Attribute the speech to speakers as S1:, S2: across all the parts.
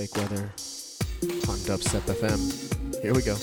S1: Earthquake Weather on Dubstep FM. Here we go.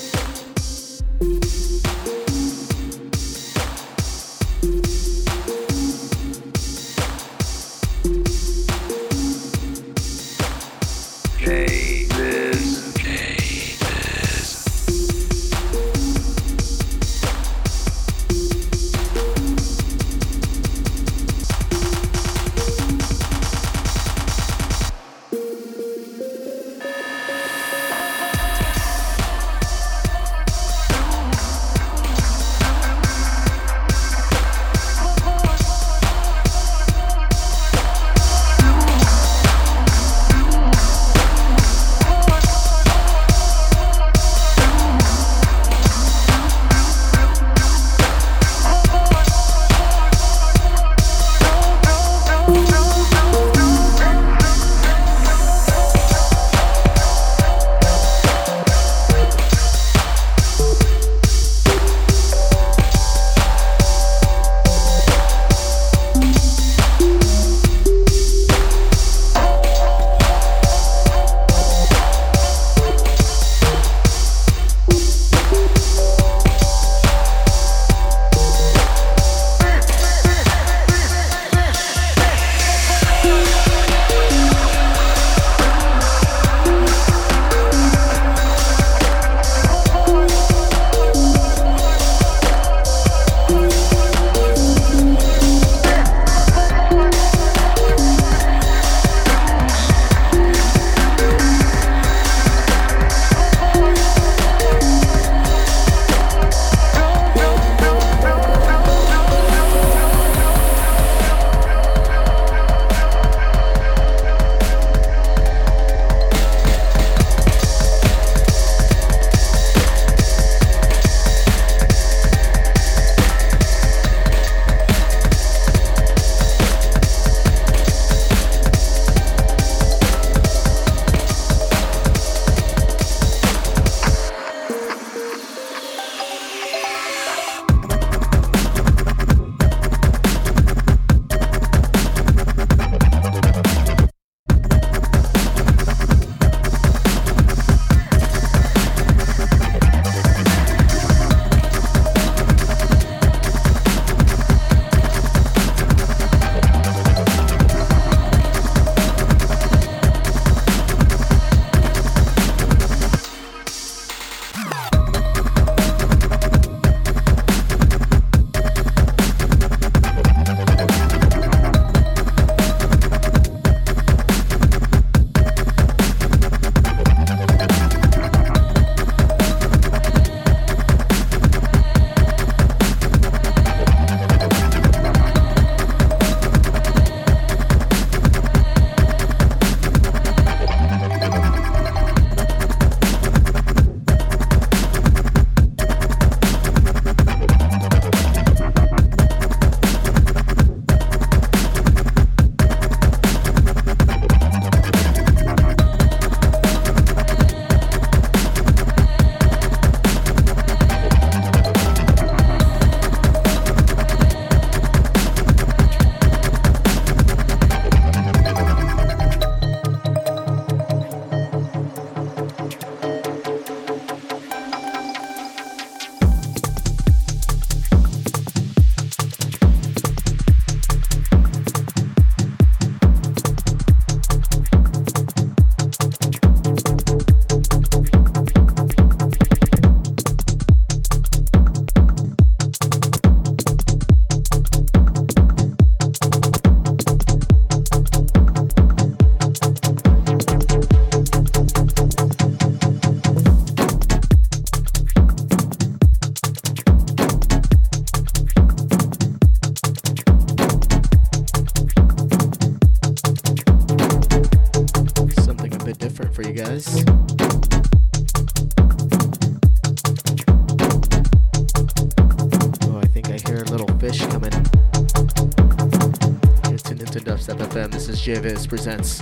S1: Presents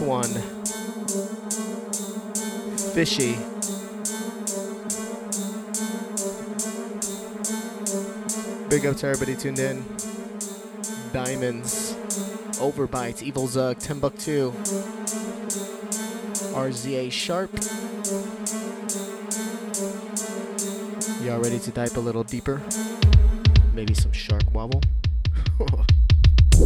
S1: one. Fishy. Big up to everybody tuned in. Diamonds, Overbites, Evil Zug, Timbuktu, RZA Sharp. Y'all ready to dive a little deeper? Maybe some shark wobble?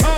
S2: Oh!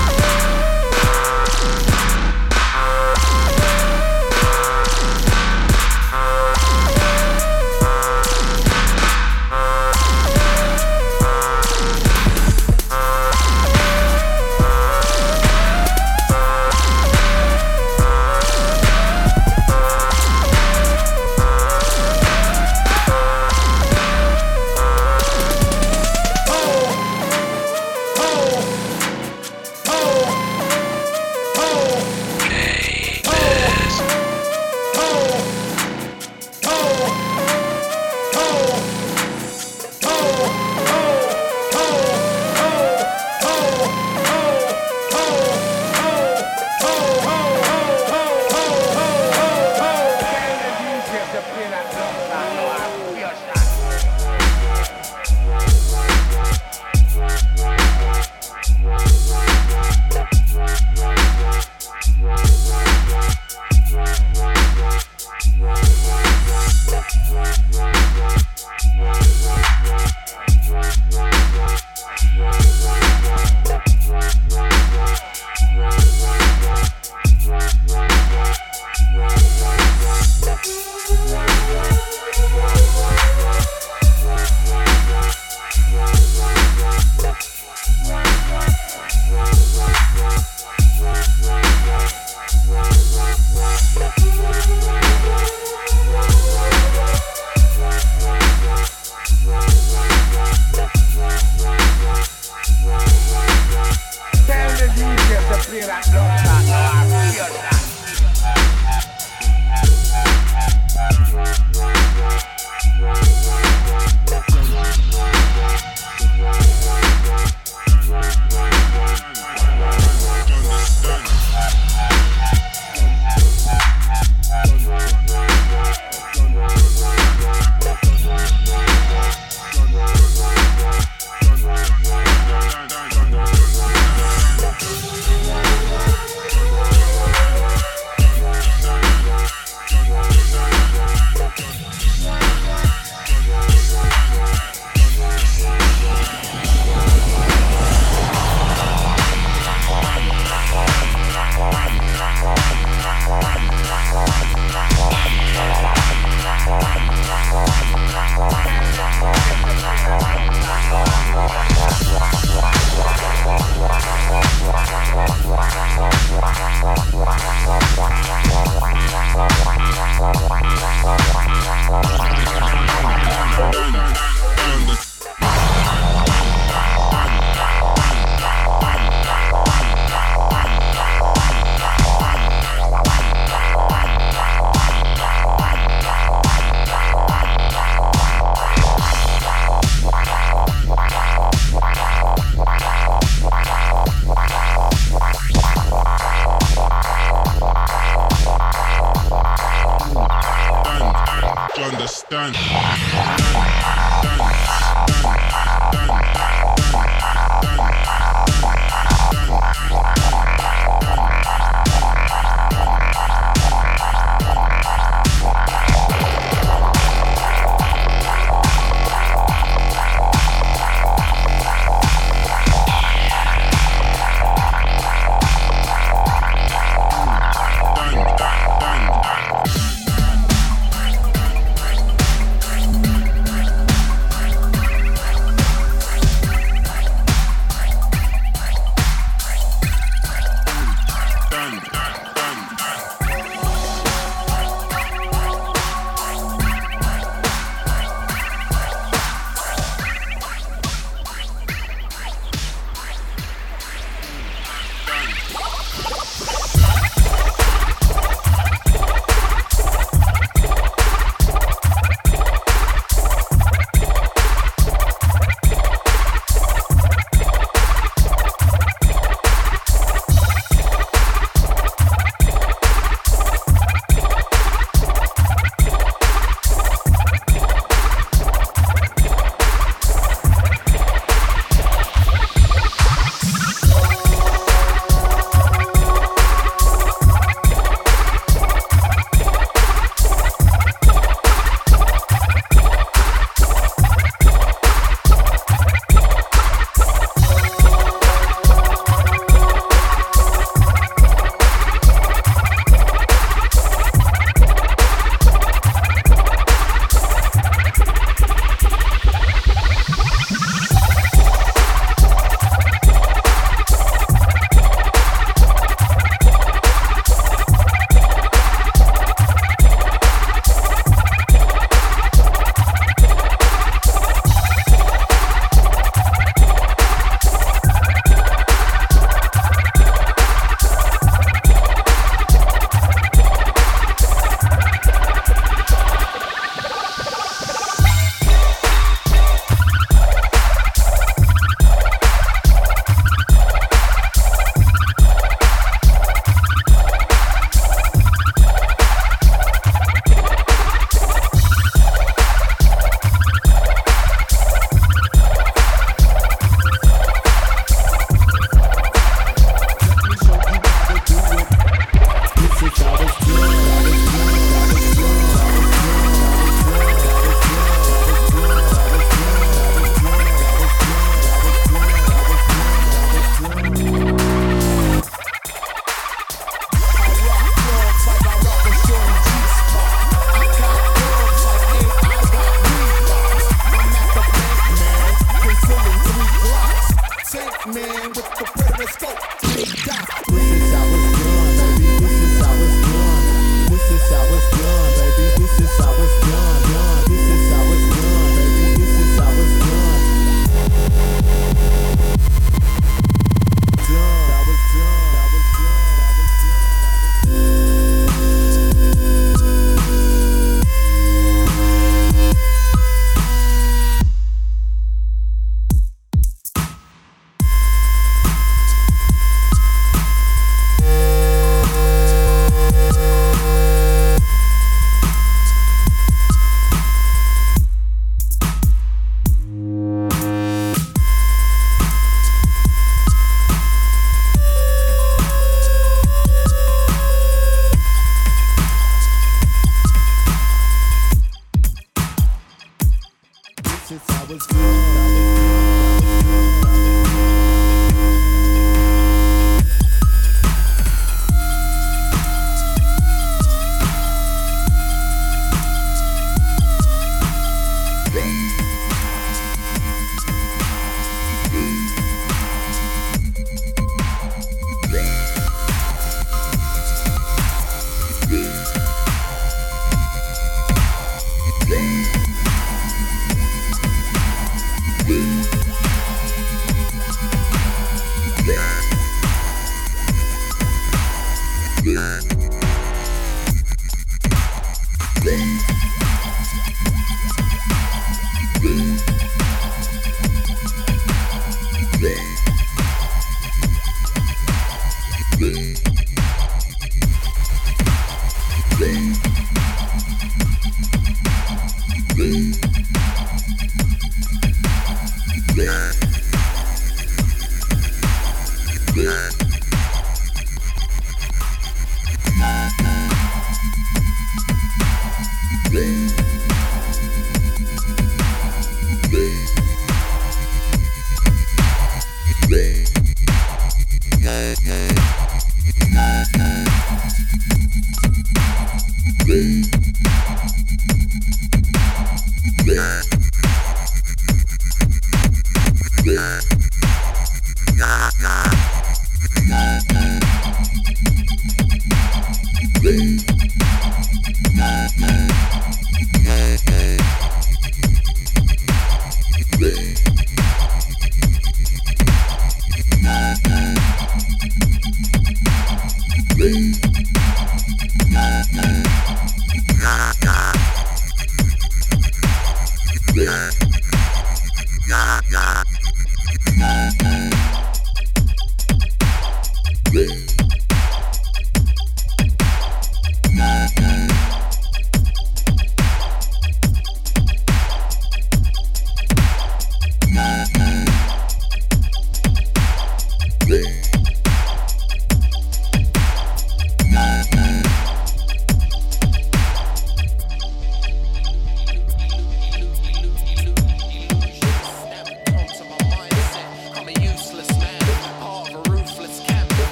S1: Nah, nah.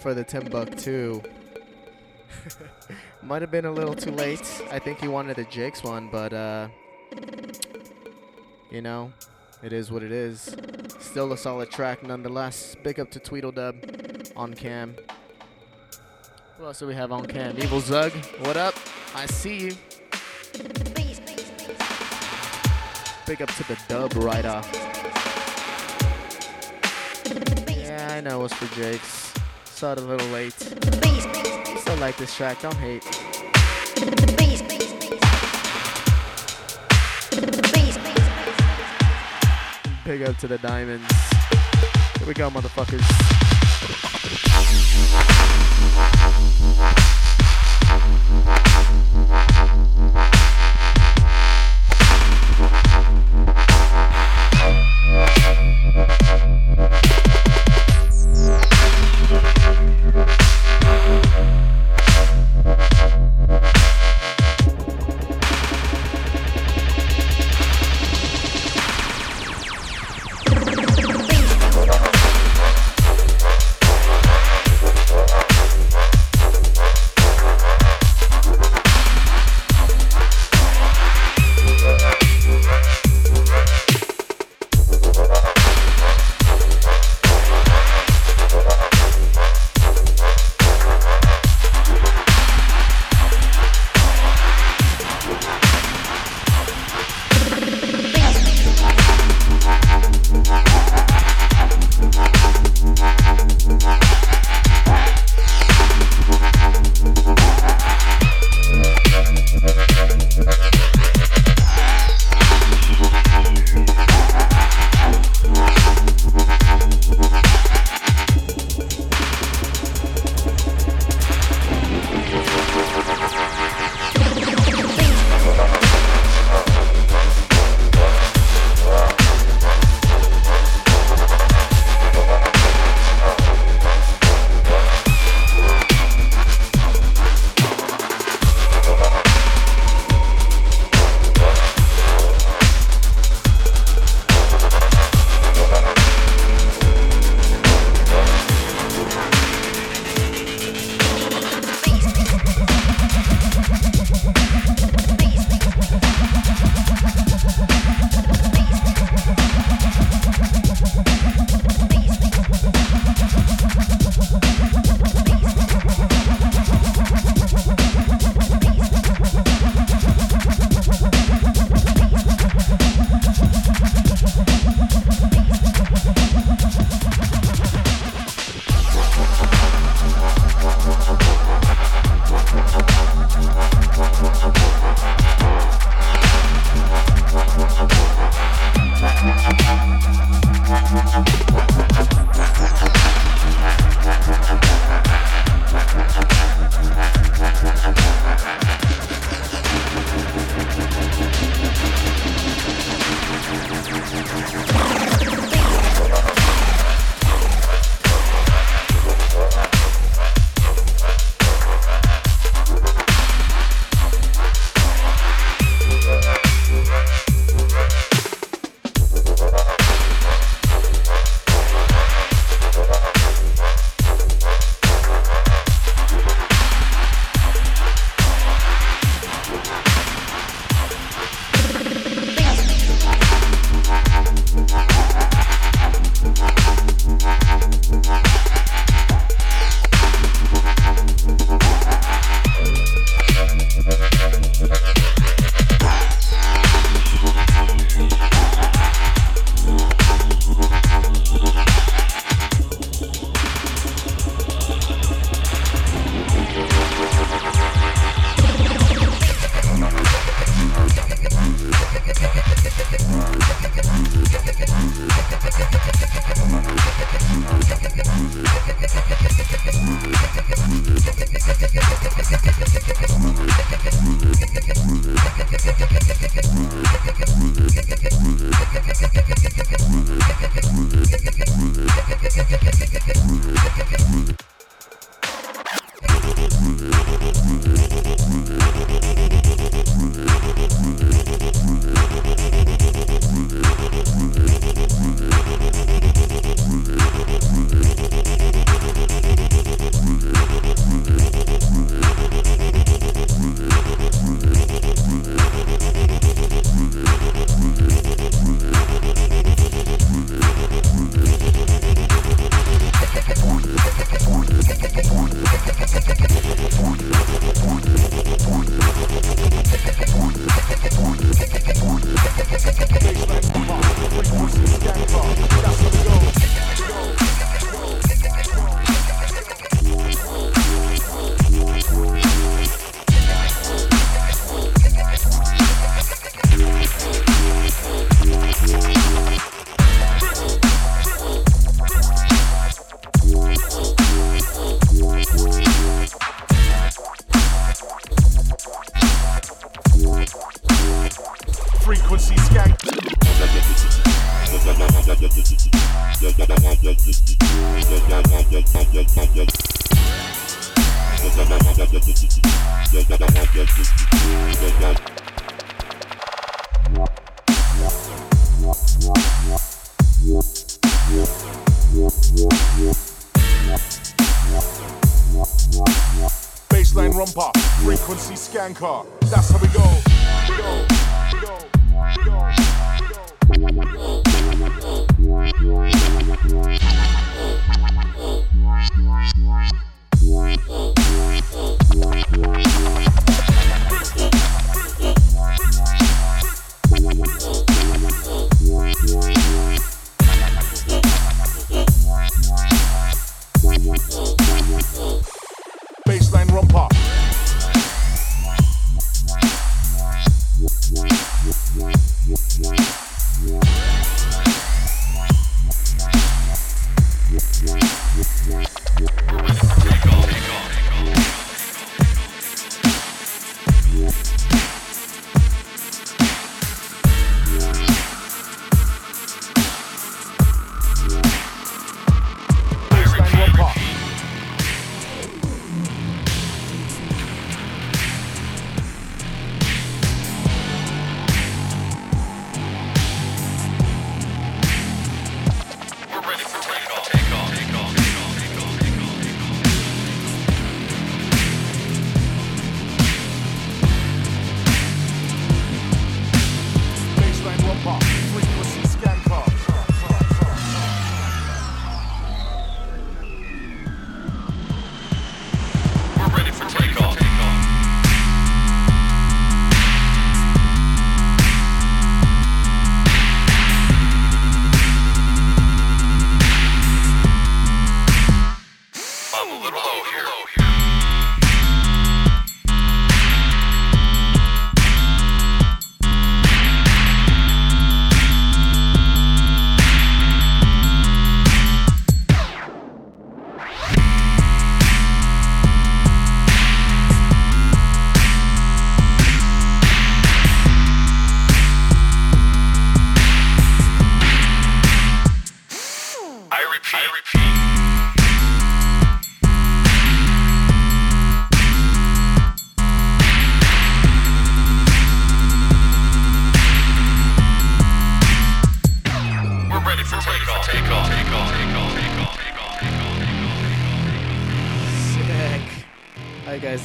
S1: For the Timbuktu. Might have been a little too late. I think he wanted the Jake's one, but uh, you know, it is what it is. Still a solid track nonetheless. Big up to Tweedledub on cam. Who else do we have on cam? Evil Zug, what up? I see you. Big up to the dub right off. Yeah, I know it's for Jake's. It a little late. Still like this track, don't hate. Big up to the diamonds. Here we go, motherfuckers.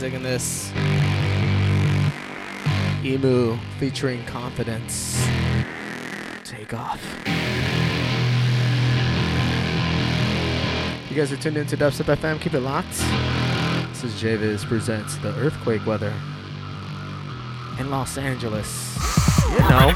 S1: digging this. Emu featuring Confidence. Take off. You guys are tuned into Dubstep FM. Keep it locked. This is Javis presents the earthquake weather in Los Angeles. You know.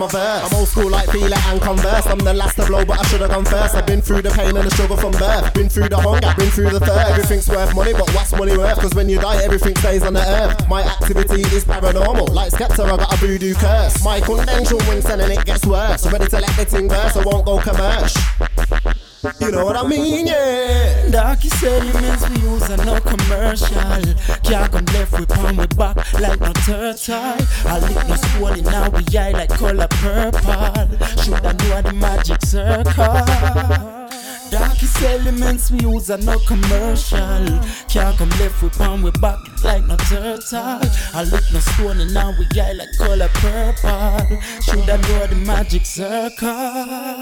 S3: My verse. I'm old school like it and converse. I'm the last to blow, but I should have gone first. I've been through the pain and the struggle from birth. Been through the hunger, been through the thirst. Everything's worth money, but what's money worth? Cause when you die, everything stays on the earth. My activity is paranormal. Like Skepta, I got a voodoo curse. My conventional wings and it gets worse. Ready to let the thing burst, I won't go commercial. You know what I mean, yeah.
S4: Darkest elements we use are no commercial. Can't come left with palm with back like no turtle. I lick no in now we eye like color purple. Should I know the magic circle? Darkest elements we use are no commercial. Can't come left with palm with back like no turtle. I lick no stone and now we eye like color purple. Should I know the magic circle?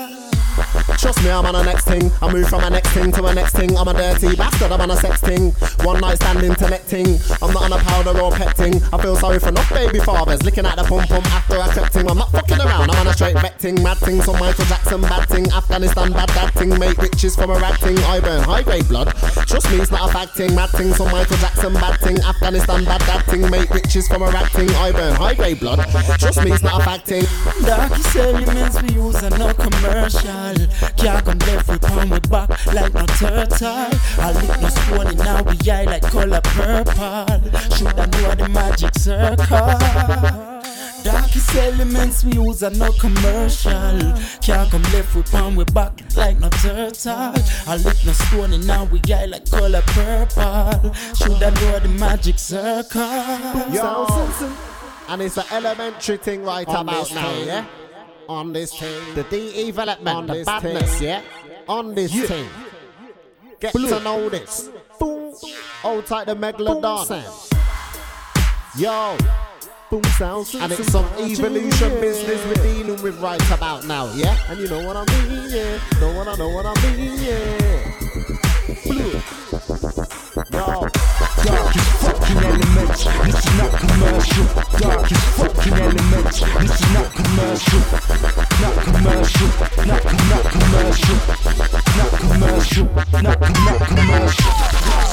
S3: Trust me, I'm on the next thing. I move from a next thing to a next thing. I'm a dirty bastard, I'm on a sex thing. One night standing connecting. I'm not on a powder or pet thing. I feel sorry for enough baby fathers licking at the pum pum after accepting. I'm not fucking around, I'm on a straight vet thing. Mad thing, some Michael Jackson bad thing. Afghanistan bad bad thing. Make riches from a rat thing. I burn high grade blood. Trust me, it's not a fact thing. Mad thing, some Michael Jackson bad thing. Afghanistan bad bad thing. Make riches from a rat thing. I burn high grade blood. Trust me, it's not a fact thing.
S4: Darkest elements we use are no commercial. Can't come left with palm with back like no turtle. I lick no spoon in now we eye like color purple. Should I know the magic circle? Darkest elements we use are no commercial. Can't come left with palm with back like no turtle. I lick no stone and now we eye like color purple. Should I know the magic circle?
S3: Yo. And it's an elementary thing right
S5: On
S3: about
S5: this
S3: now,
S5: thing.
S3: yeah? On this thing.
S5: The de-development,
S3: On
S5: the
S3: this
S5: badness, yeah?
S3: On this thing. Get
S5: Blue.
S3: to know this. Boom. Tight the megalodon.
S5: sound.
S3: Yo.
S5: Boom sounds.
S3: And it's some evolution business we're dealing with right about now, yeah? And you know what I mean, yeah? Know what I know what I mean, yeah? Blue. Yo.
S6: Elements, this is not commercial. Darkest fucking elements, this is not commercial. Not commercial, not, not commercial. Not commercial, not, not commercial.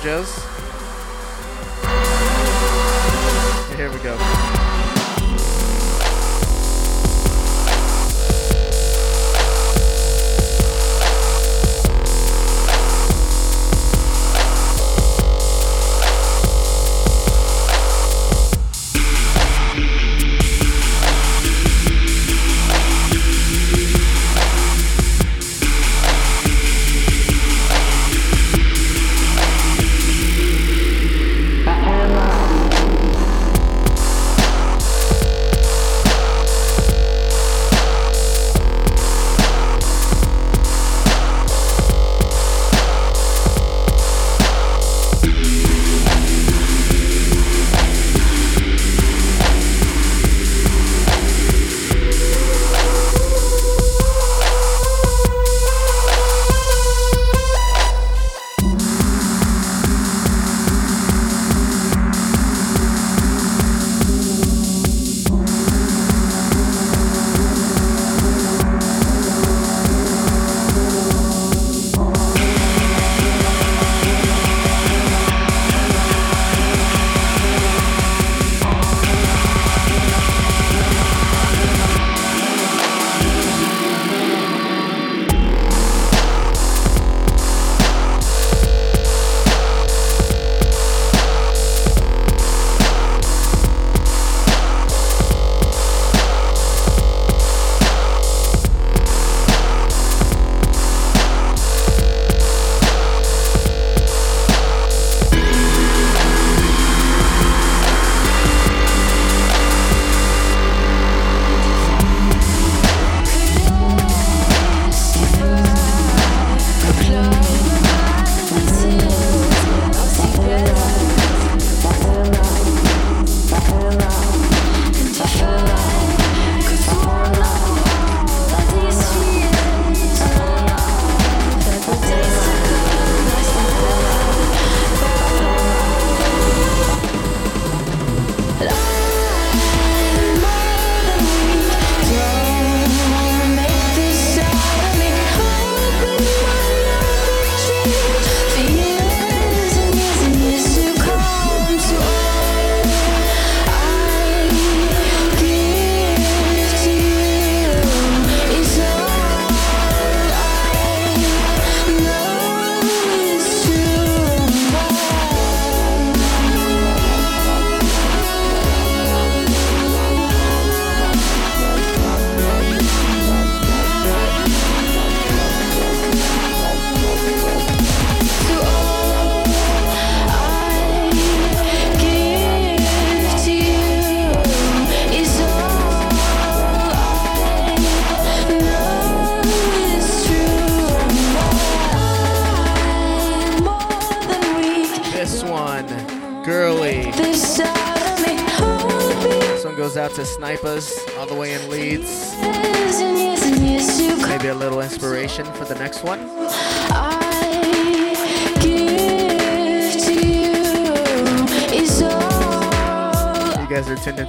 S7: Exclusively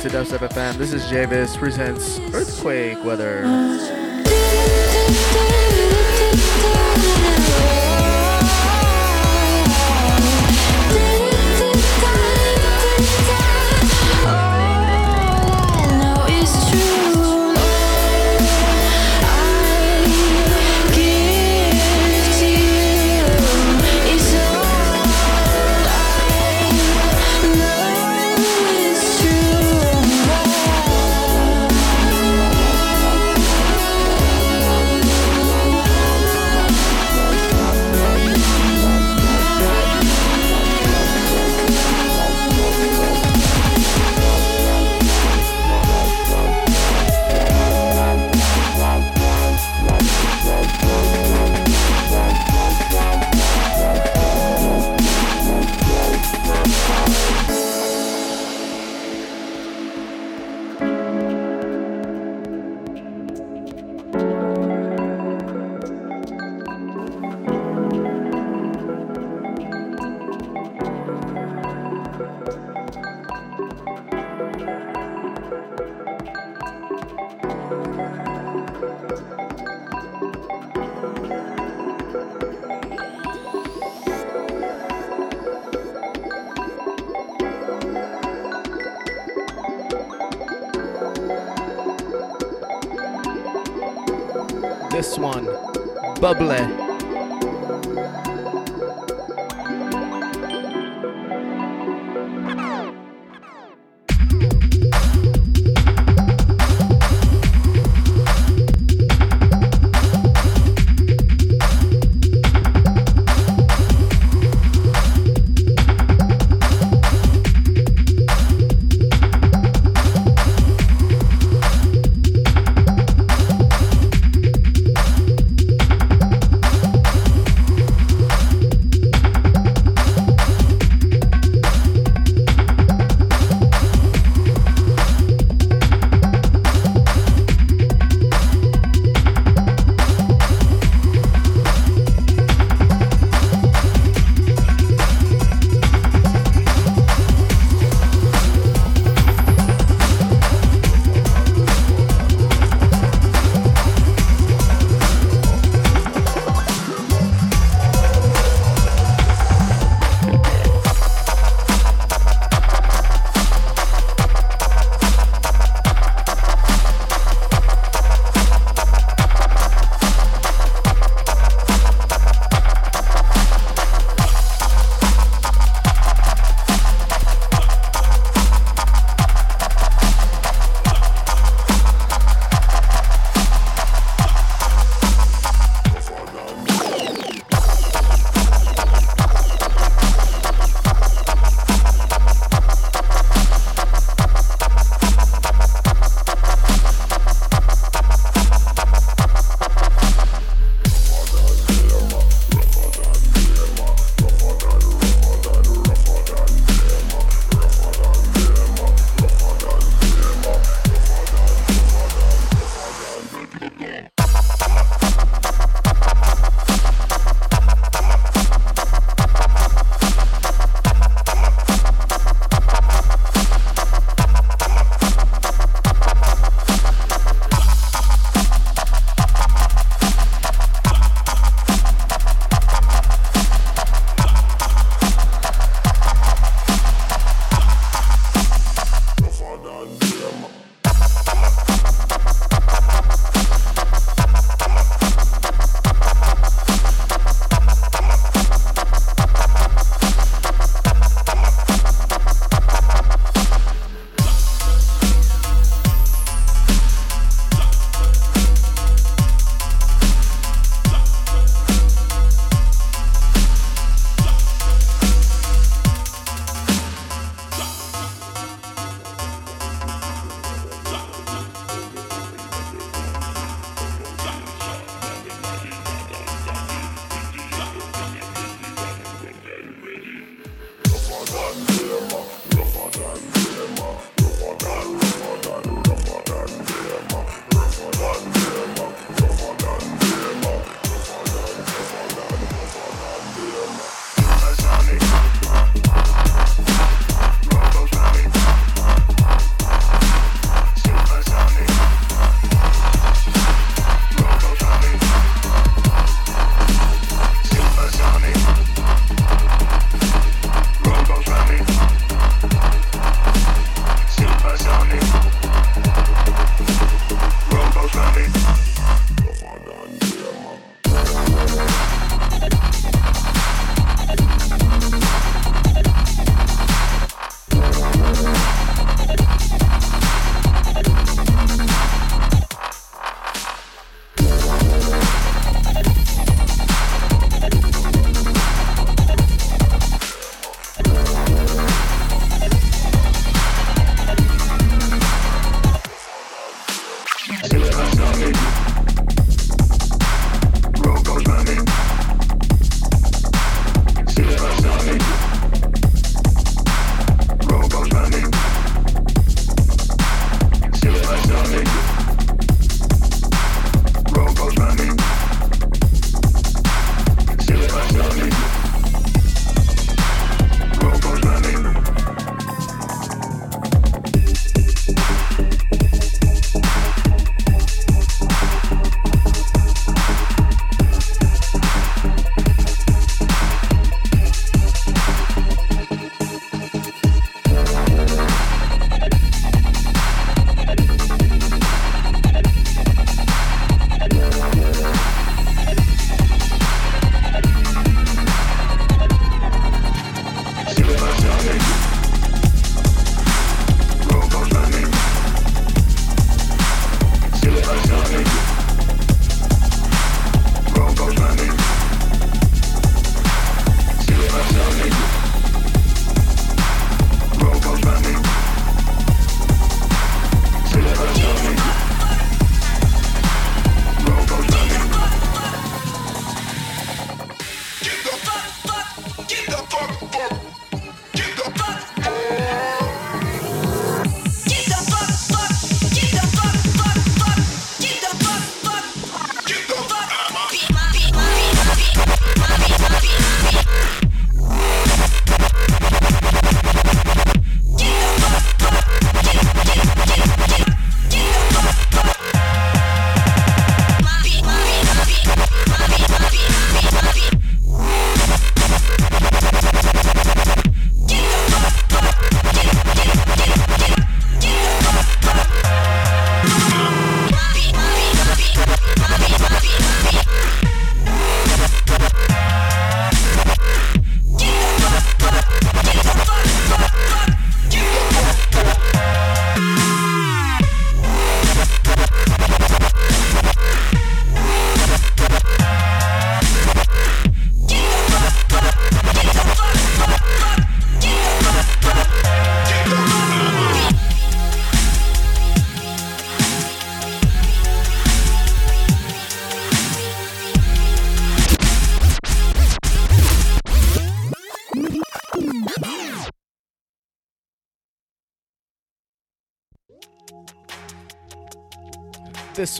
S7: Into Dubstep FM. This is Javis presents Earthquake Weather.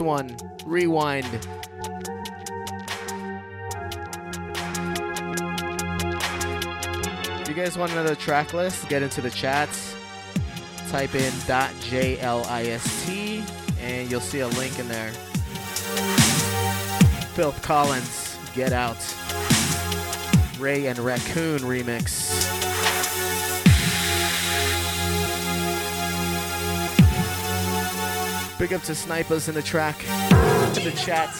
S7: One,
S1: rewind. If you guys want another track list, get into the chats. Type in .jlist and you'll see a link in there. Phil Collins, Get Out. Ray and Raccoon remix. Big up to snipers in the track, in the chat.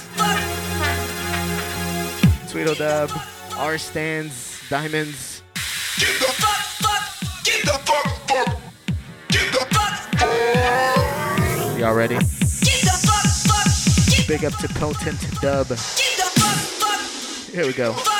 S1: Tweedledub, R stands, diamonds. Y'all ready? Big up to Potent Dub. Here we go.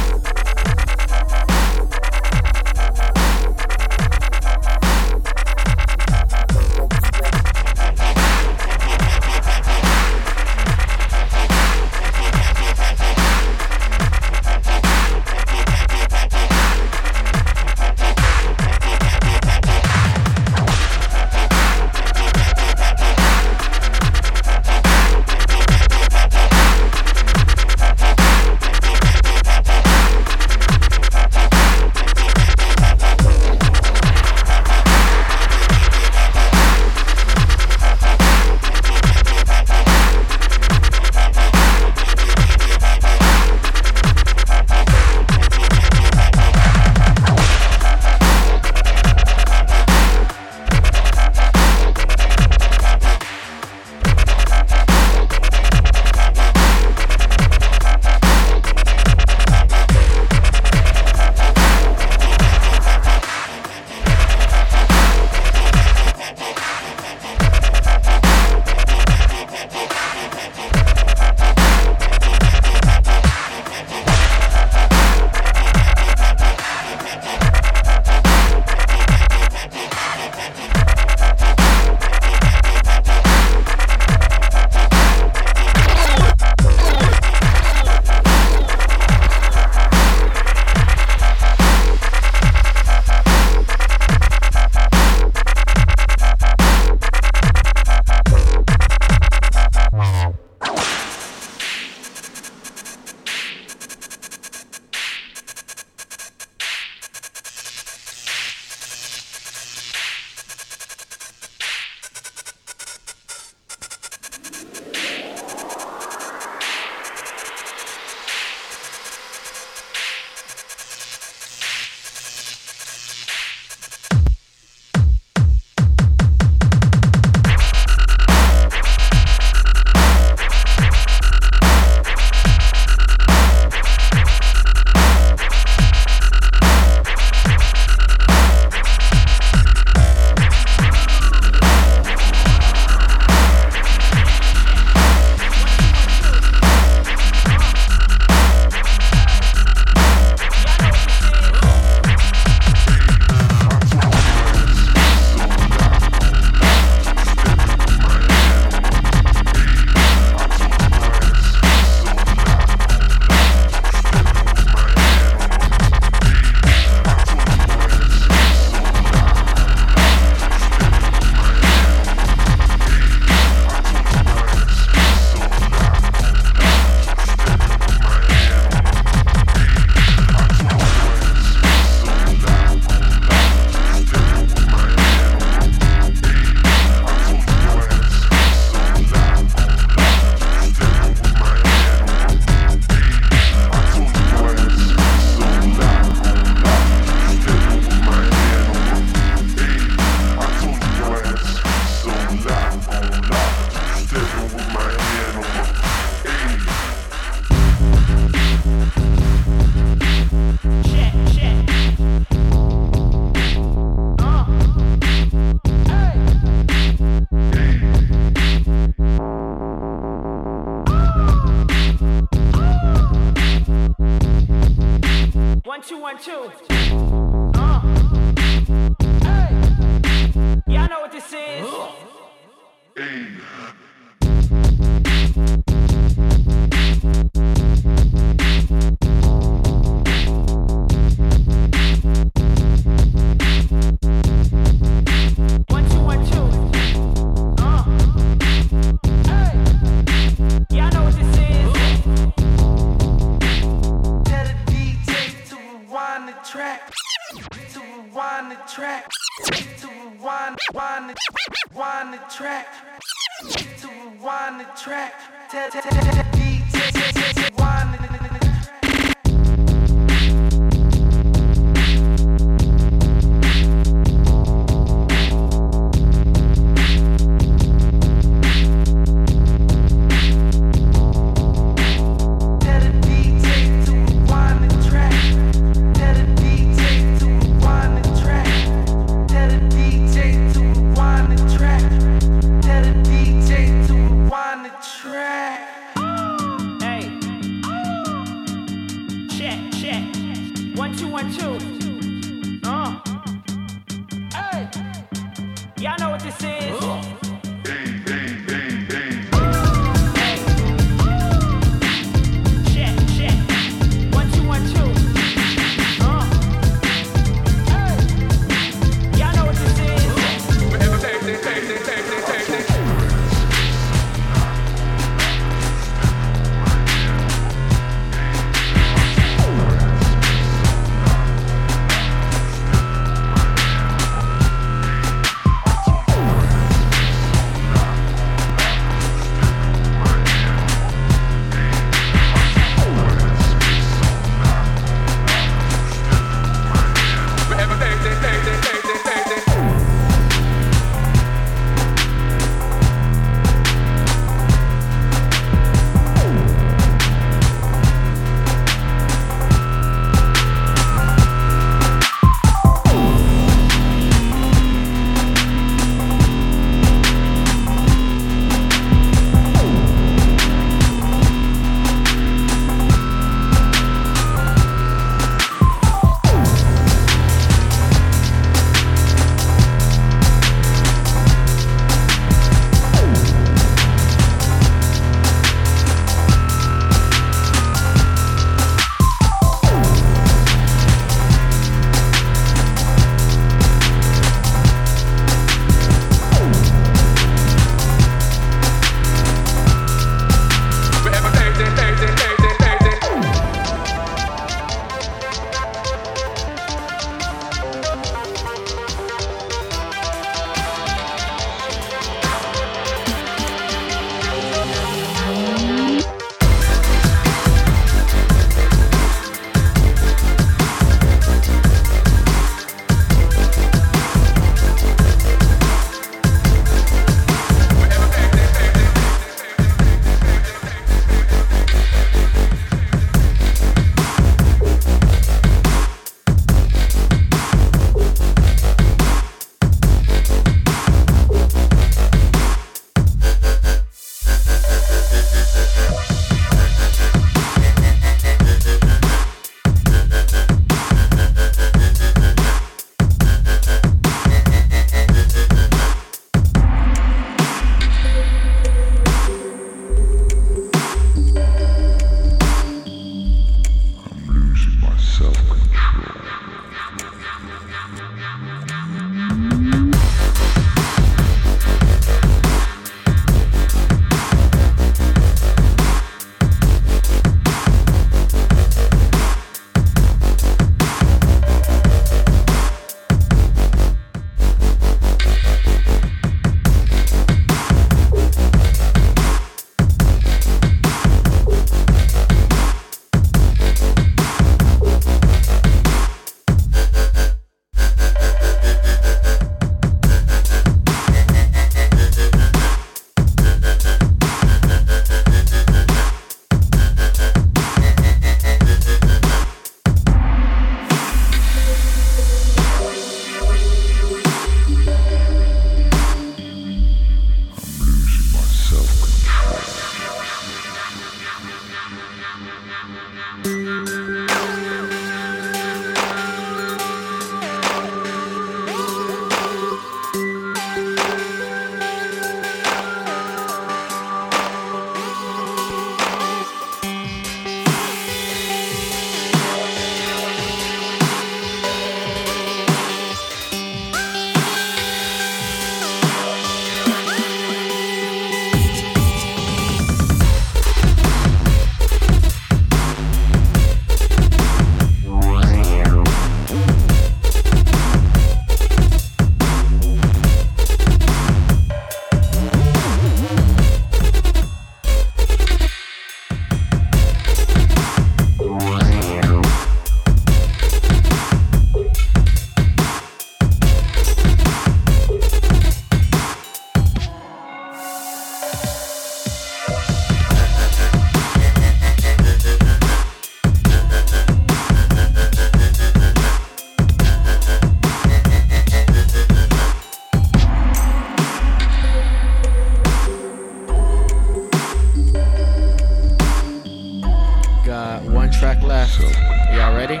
S8: So y'all
S1: ready?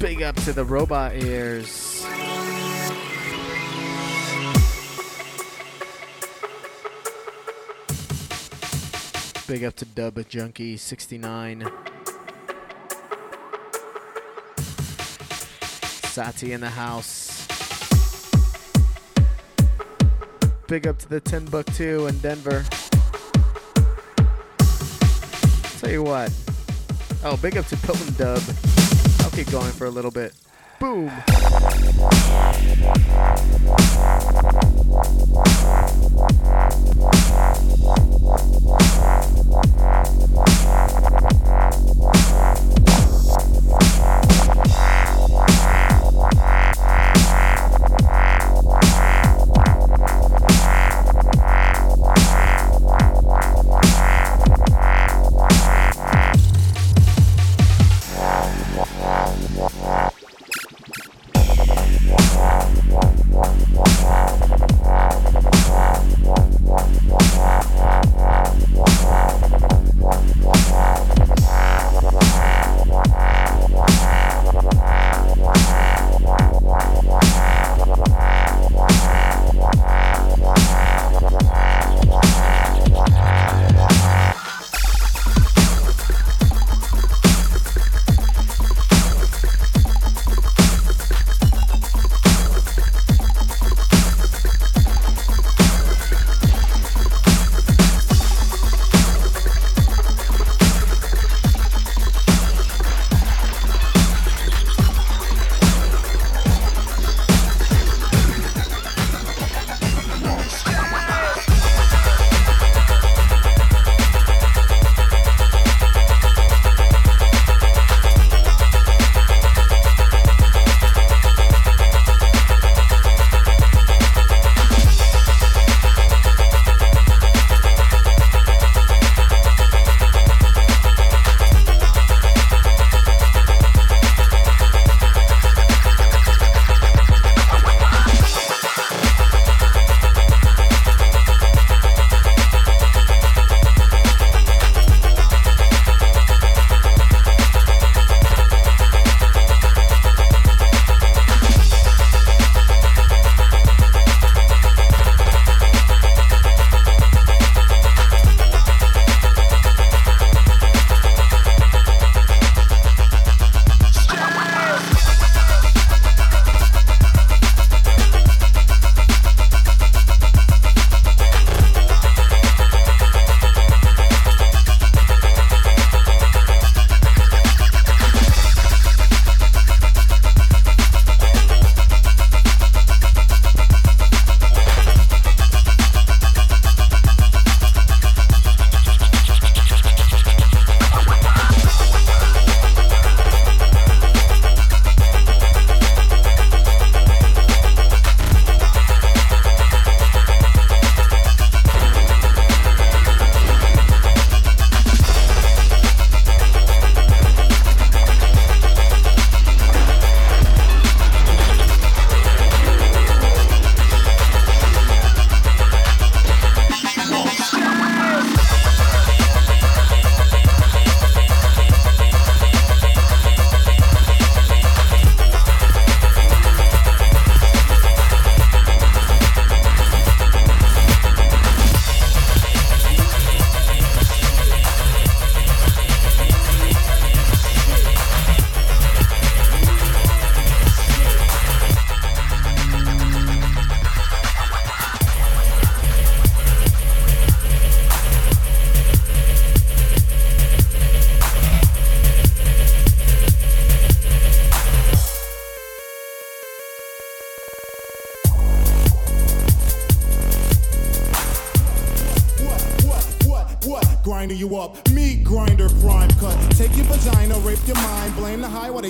S1: Big up to the Robot Ears. Big up to Dub Junkie 69. Sati in the house. Big up to the Timbuktu in Denver. Tell you what. Oh, big up to Pilton Dub. Keep going for a little bit. Boom.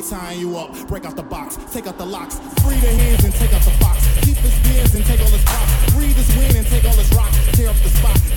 S9: They tying you up. Break out the box, take out the locks. Free the hands and take out the box. Keep his beers and take all his props. Breathe his wind and take all his rocks. Tear up the spot,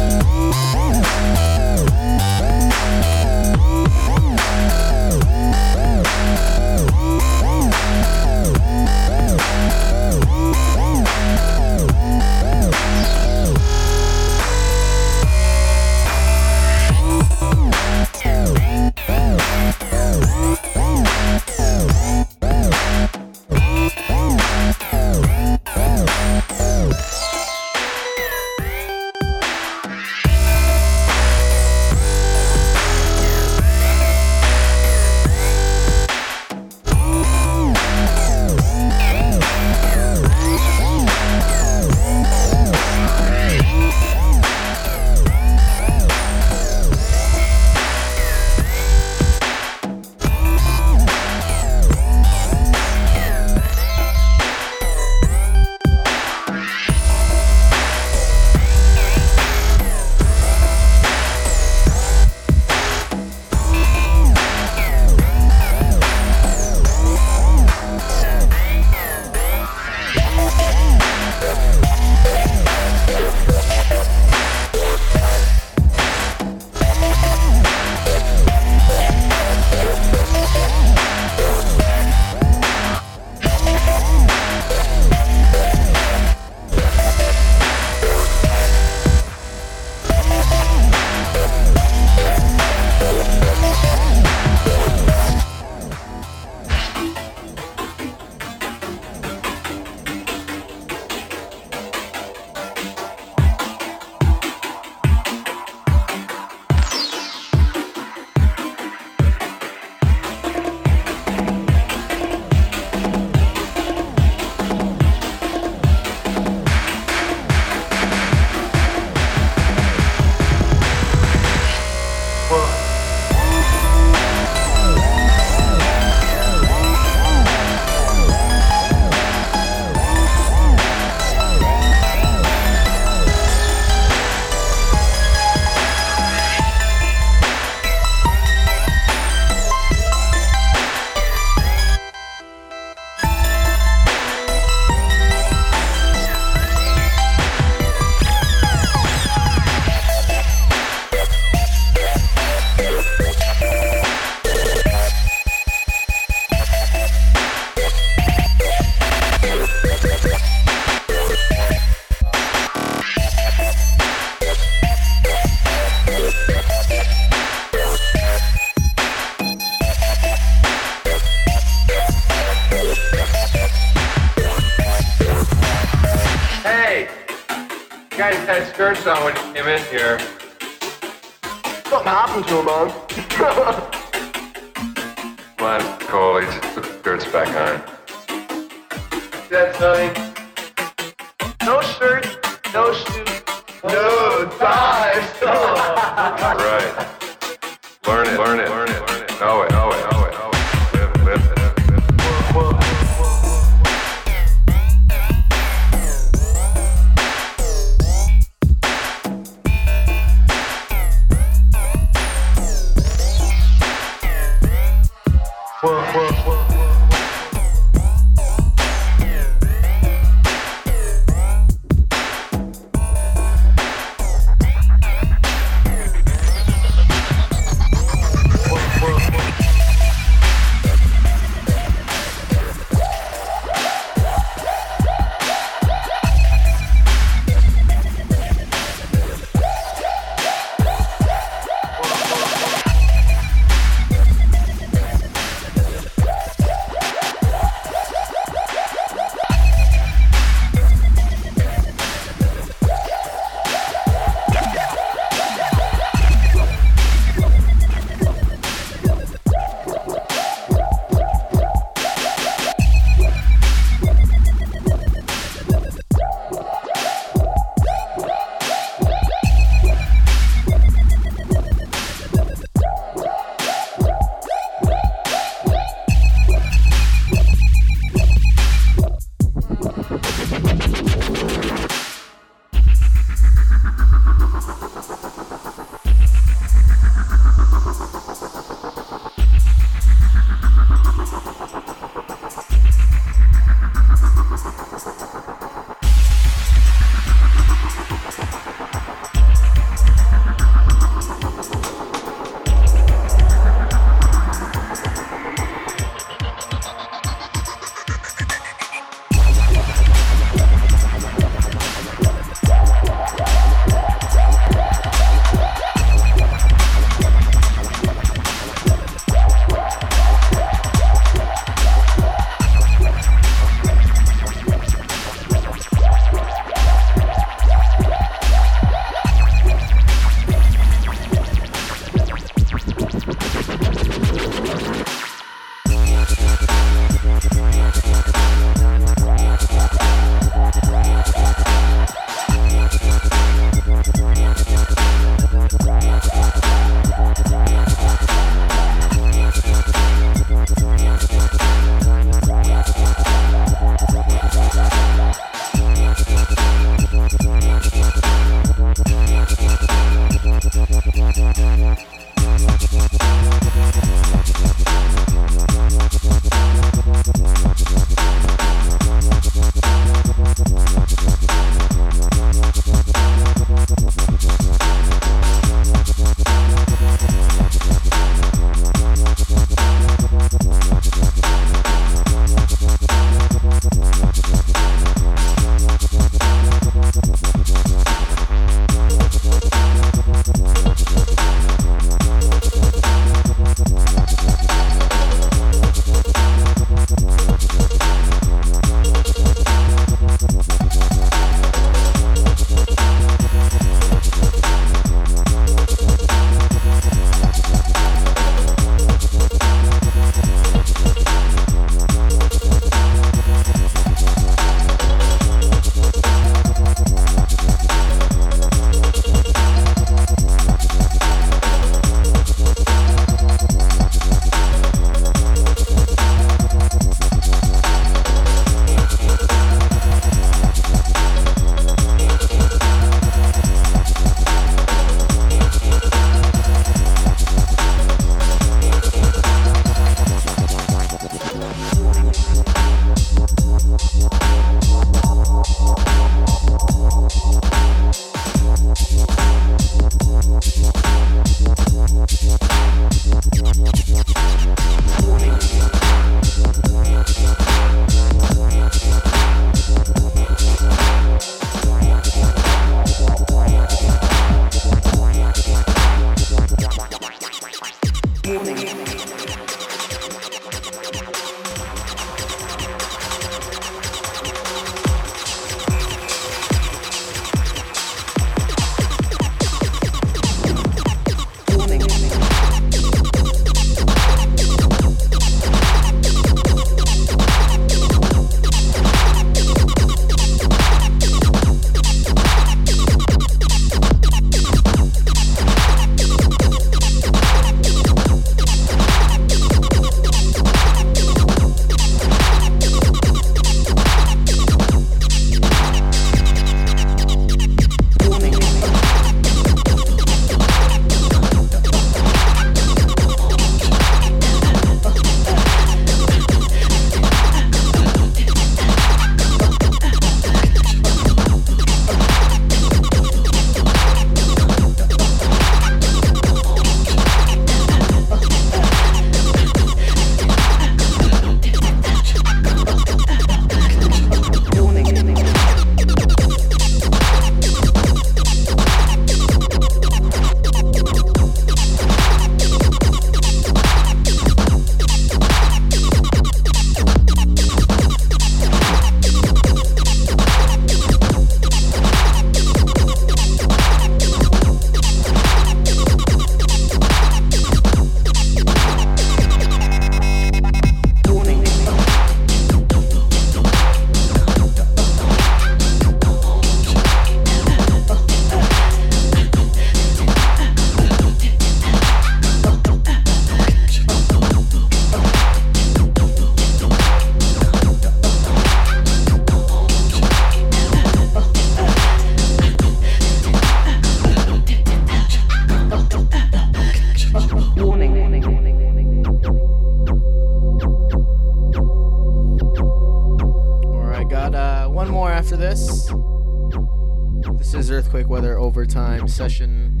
S10: session.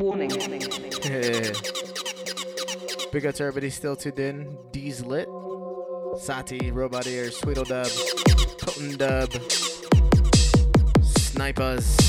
S1: Warning.
S10: Big up to everybody still tuned in. D's lit. Sati, Robot Ears, Tweedledub, Potent Dub, Snipers.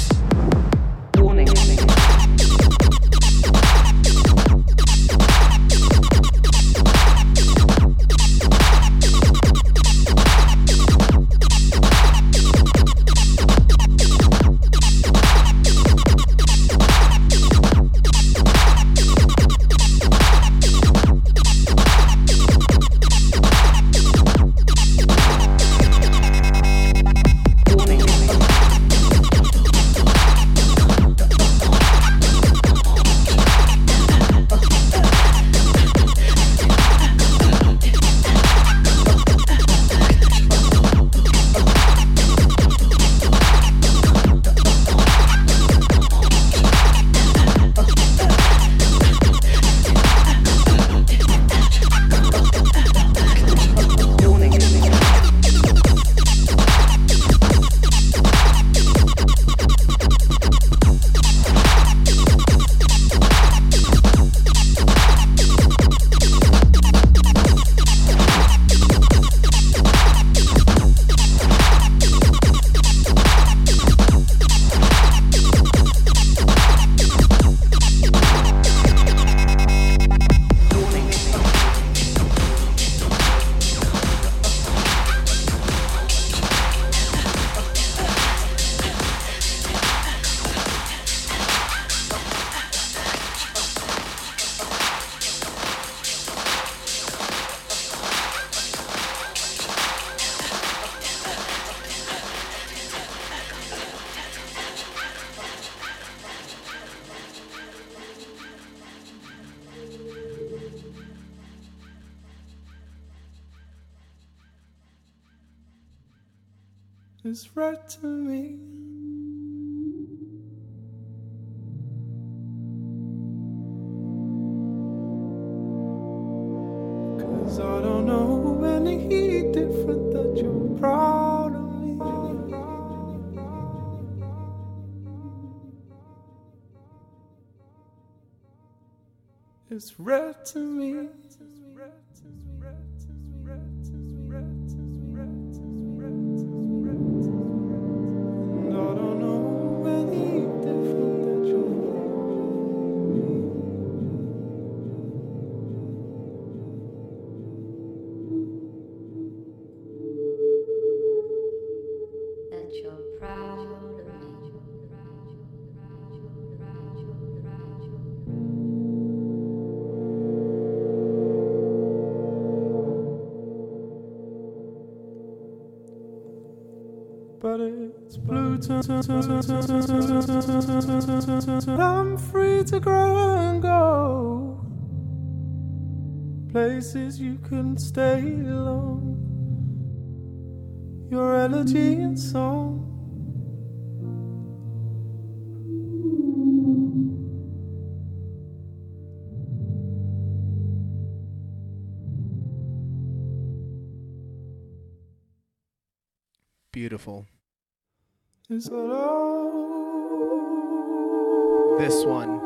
S11: It's red to me. I'm free to grow and go places you couldn't stay long. Your elegy and song.
S10: This one.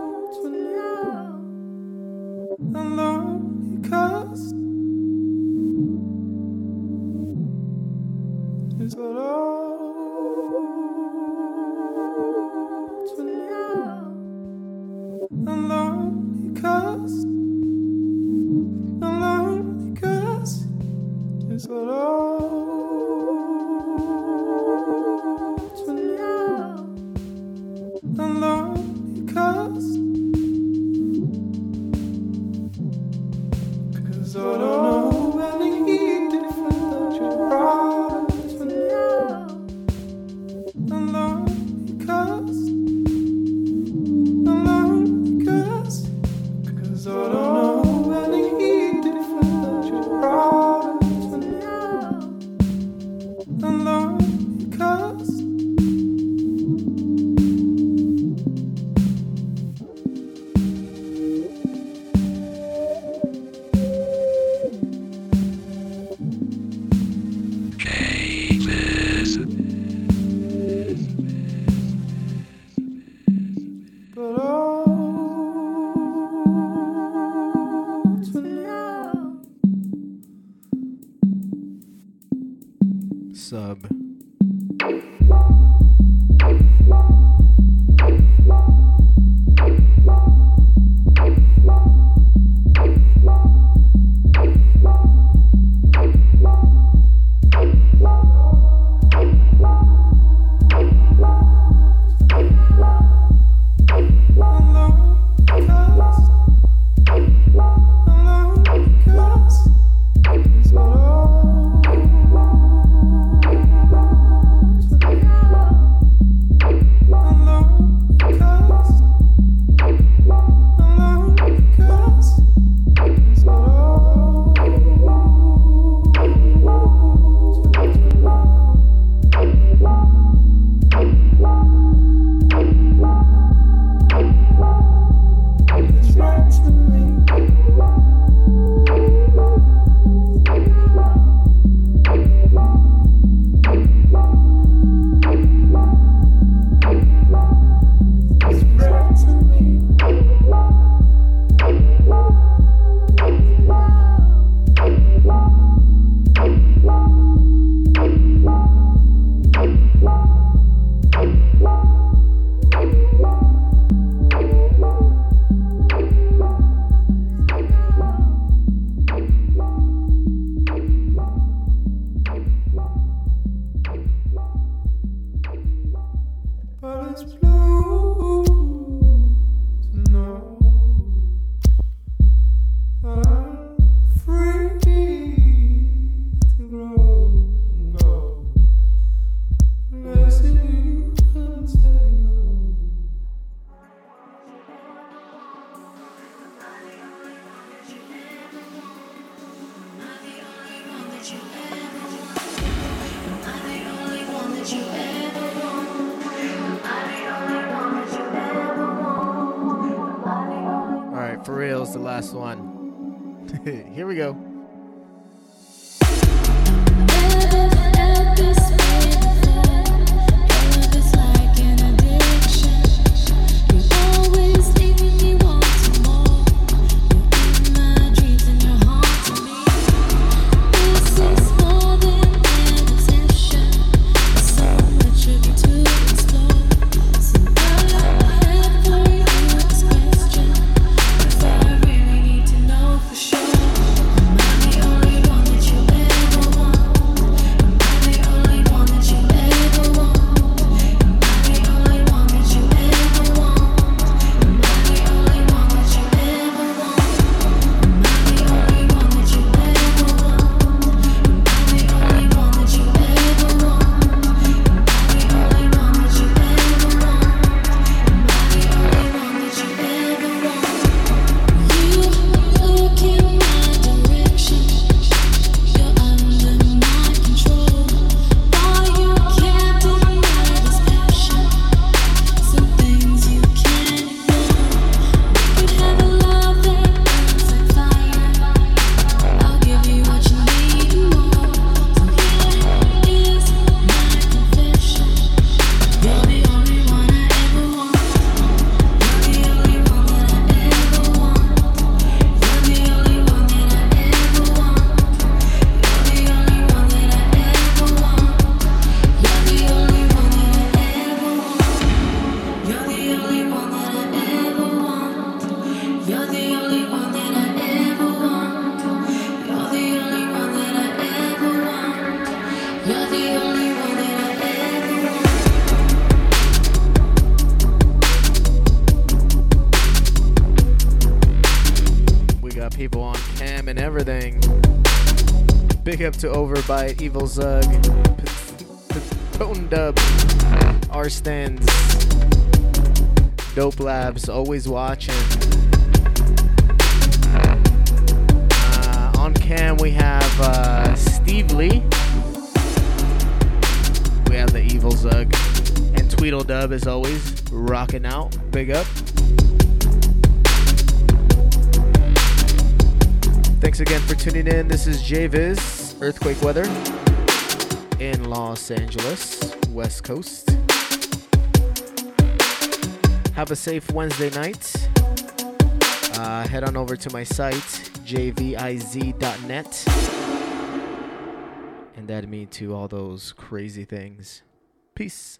S1: Big Over by Evil Zug, Tone Dub, R Stands, Dope Labs, always watching. Uh, on cam, we have uh, Steve Lee. We have the Evil Zug. And Tweedledub, as always, rocking out. Big up. Thanks again for tuning in. This is JViz, Earthquake Weather in Los Angeles, West Coast. Have a safe Wednesday night. Uh, head on over to my site, jviz.net, and add me to all those crazy things. Peace.